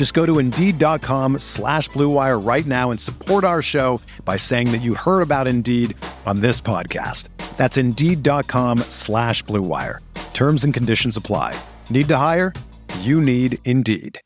Just go to Indeed.com slash BlueWire right now and support our show by saying that you heard about Indeed on this podcast. That's Indeed.com slash BlueWire. Terms and conditions apply. Need to hire? You need Indeed.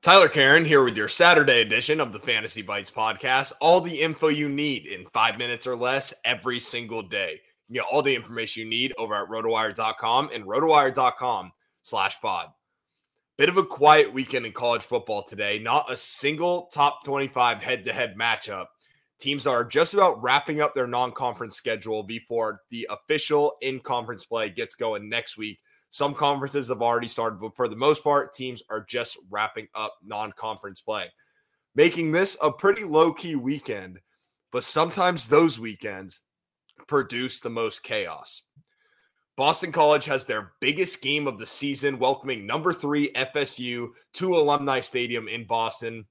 Tyler Caron here with your Saturday edition of the Fantasy Bites podcast. All the info you need in five minutes or less every single day. You get all the information you need over at rotowire.com and rotowire.com slash pod. Bit of a quiet weekend in college football today. Not a single top 25 head to head matchup. Teams are just about wrapping up their non conference schedule before the official in conference play gets going next week some conferences have already started, but for the most part, teams are just wrapping up non conference play, making this a pretty low key weekend. But sometimes those weekends produce the most chaos. Boston College has their biggest game of the season, welcoming number three FSU to Alumni Stadium in Boston.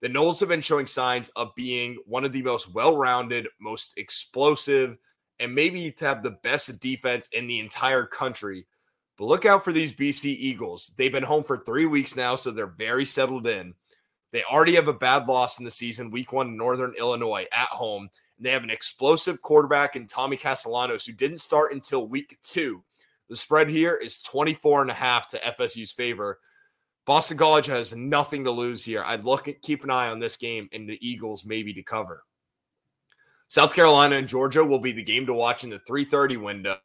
The Noles have been showing signs of being one of the most well rounded, most explosive, and maybe to have the best defense in the entire country but look out for these BC Eagles. They've been home for three weeks now, so they're very settled in. They already have a bad loss in the season, week one Northern Illinois at home. And they have an explosive quarterback in Tommy Castellanos who didn't start until week two. The spread here is 24 and a half to FSU's favor. Boston College has nothing to lose here. I'd look at keep an eye on this game and the Eagles maybe to cover. South Carolina and Georgia will be the game to watch in the 3:30 window.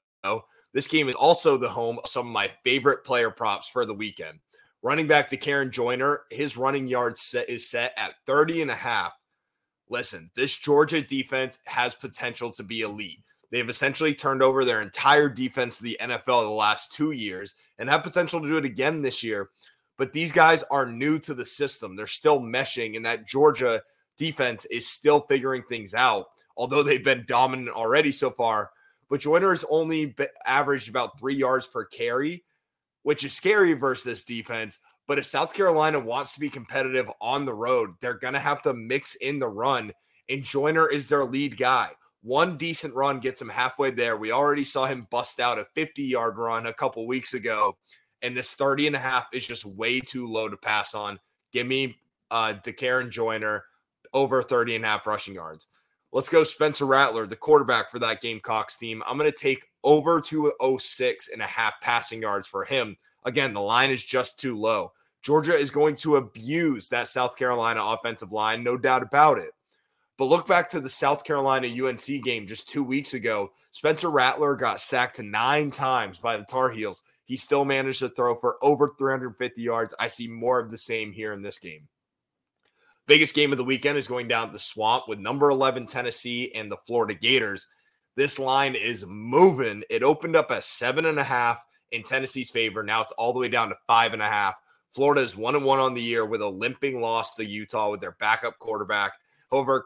This game is also the home of some of my favorite player props for the weekend. Running back Dakereon Joyner, his running yard set is set at 30 and a half. Listen, this Georgia defense has potential to be elite. They've essentially turned over their entire defense to the NFL the last two years and have potential to do it again this year. But these guys are new to the system. They're still meshing, and that Georgia defense is still figuring things out. Although they've been dominant already so far, but Joyner has only averaged about three yards per carry, which is scary versus this defense. But if South Carolina wants to be competitive on the road, they're going to have to mix in the run. And Joyner is their lead guy. One decent run gets him halfway there. We already saw him bust out a 50 yard run a couple weeks ago. And this 30 and a half is just way too low to pass on. Give me uh, Dakereon Joyner over 30 and a half rushing yards. Let's go Spencer Rattler, the quarterback for that Gamecocks team. I'm going to take over 206 and a half passing yards for him. Again, the line is just too low. Georgia is going to abuse that South Carolina offensive line, no doubt about it. But look back to the South Carolina UNC game just two weeks ago. Spencer Rattler got sacked nine times by the Tar Heels. He still managed to throw for over 350 yards. I see more of the same here in this game. Biggest game of the weekend is going down the swamp with number 11 Tennessee and the Florida Gators. This line is moving. It opened up at seven and a half in Tennessee's favor. Now it's all the way down to five and a half. Florida is one and one on the year with a limping loss to Utah with their backup quarterback. However,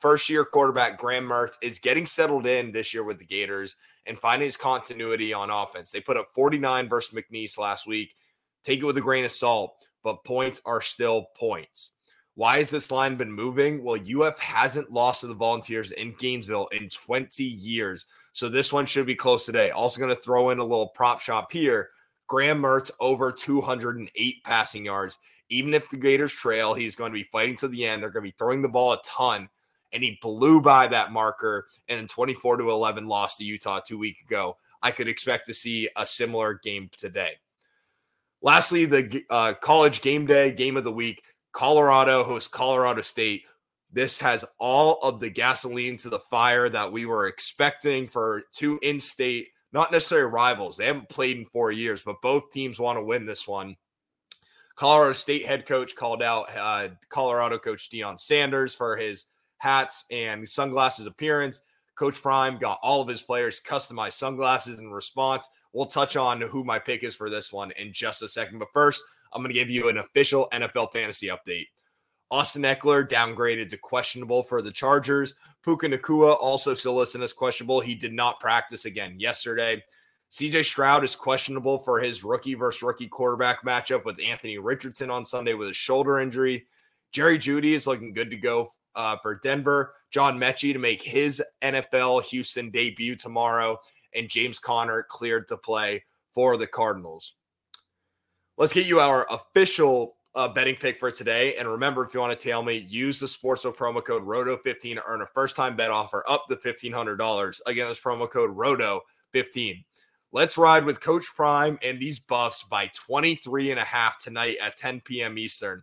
first year quarterback Graham Mertz is getting settled in this year with the Gators and finding his continuity on offense. They put up 49 versus McNeese last week. Take it with a grain of salt, but points are still points. Why has this line been moving? Well, UF hasn't lost to the Volunteers in Gainesville in 20 years. So this one should be close today. Also going to throw in a little prop shop here. Graham Mertz over 208 passing yards. Even if the Gators trail, he's going to be fighting to the end. They're going to be throwing the ball a ton. And he blew by that marker and 24 to 11 lost to Utah two weeks ago. I could expect to see a similar game today. Lastly, the uh, college game day game of the week. Colorado hosts Colorado State. This has all of the gasoline to the fire that we were expecting for two in state, not necessarily rivals. They haven't played in four years, but both teams want to win this one. Colorado State head coach called out uh, Colorado coach Deion Sanders for his hats and sunglasses appearance. Coach Prime got all of his players customized sunglasses in response. We'll touch on who my pick is for this one in just a second. But first, I'm going to give you an official NFL fantasy update. Austin Ekeler downgraded to questionable for the Chargers. Puka Nacua also still listed as questionable. He did not practice again yesterday. CJ Stroud is questionable for his rookie versus rookie quarterback matchup with Anthony Richardson on Sunday with a shoulder injury. Jerry Jeudy is looking good to go uh, for Denver. John Metchie to make his NFL Houston debut tomorrow. And James Conner cleared to play for the Cardinals. Let's get you our official uh, betting pick for today. And remember, if you want to tail me, use the Sportsbook promo code ROTO15 to earn a first time bet offer up to $1,500. Again, that's promo code ROTO15. Let's ride with Coach Prime and these Buffs by 23 and a half tonight at 10 p.m. Eastern.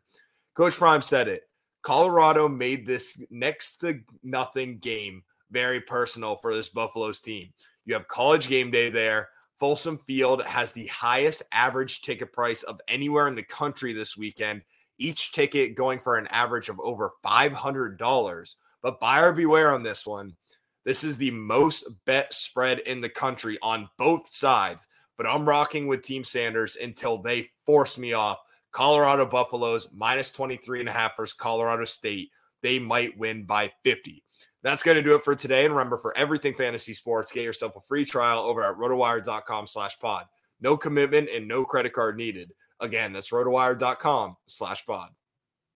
Coach Prime said it. Colorado made this next to nothing game very personal for this Buffaloes team. You have college game day there. Folsom Field has the highest average ticket price of anywhere in the country this weekend. Each ticket going for an average of over $500. But buyer beware on this one. This is the most bet spread in the country on both sides. But I'm rocking with Team Sanders until they force me off. Colorado Buffaloes minus 23 and a half versus Colorado State. They might win by 50. That's going to do it for today. And remember, for everything fantasy sports, get yourself a free trial over at rotowire.com slash pod. No commitment and no credit card needed. Again, that's rotowire.com slash pod.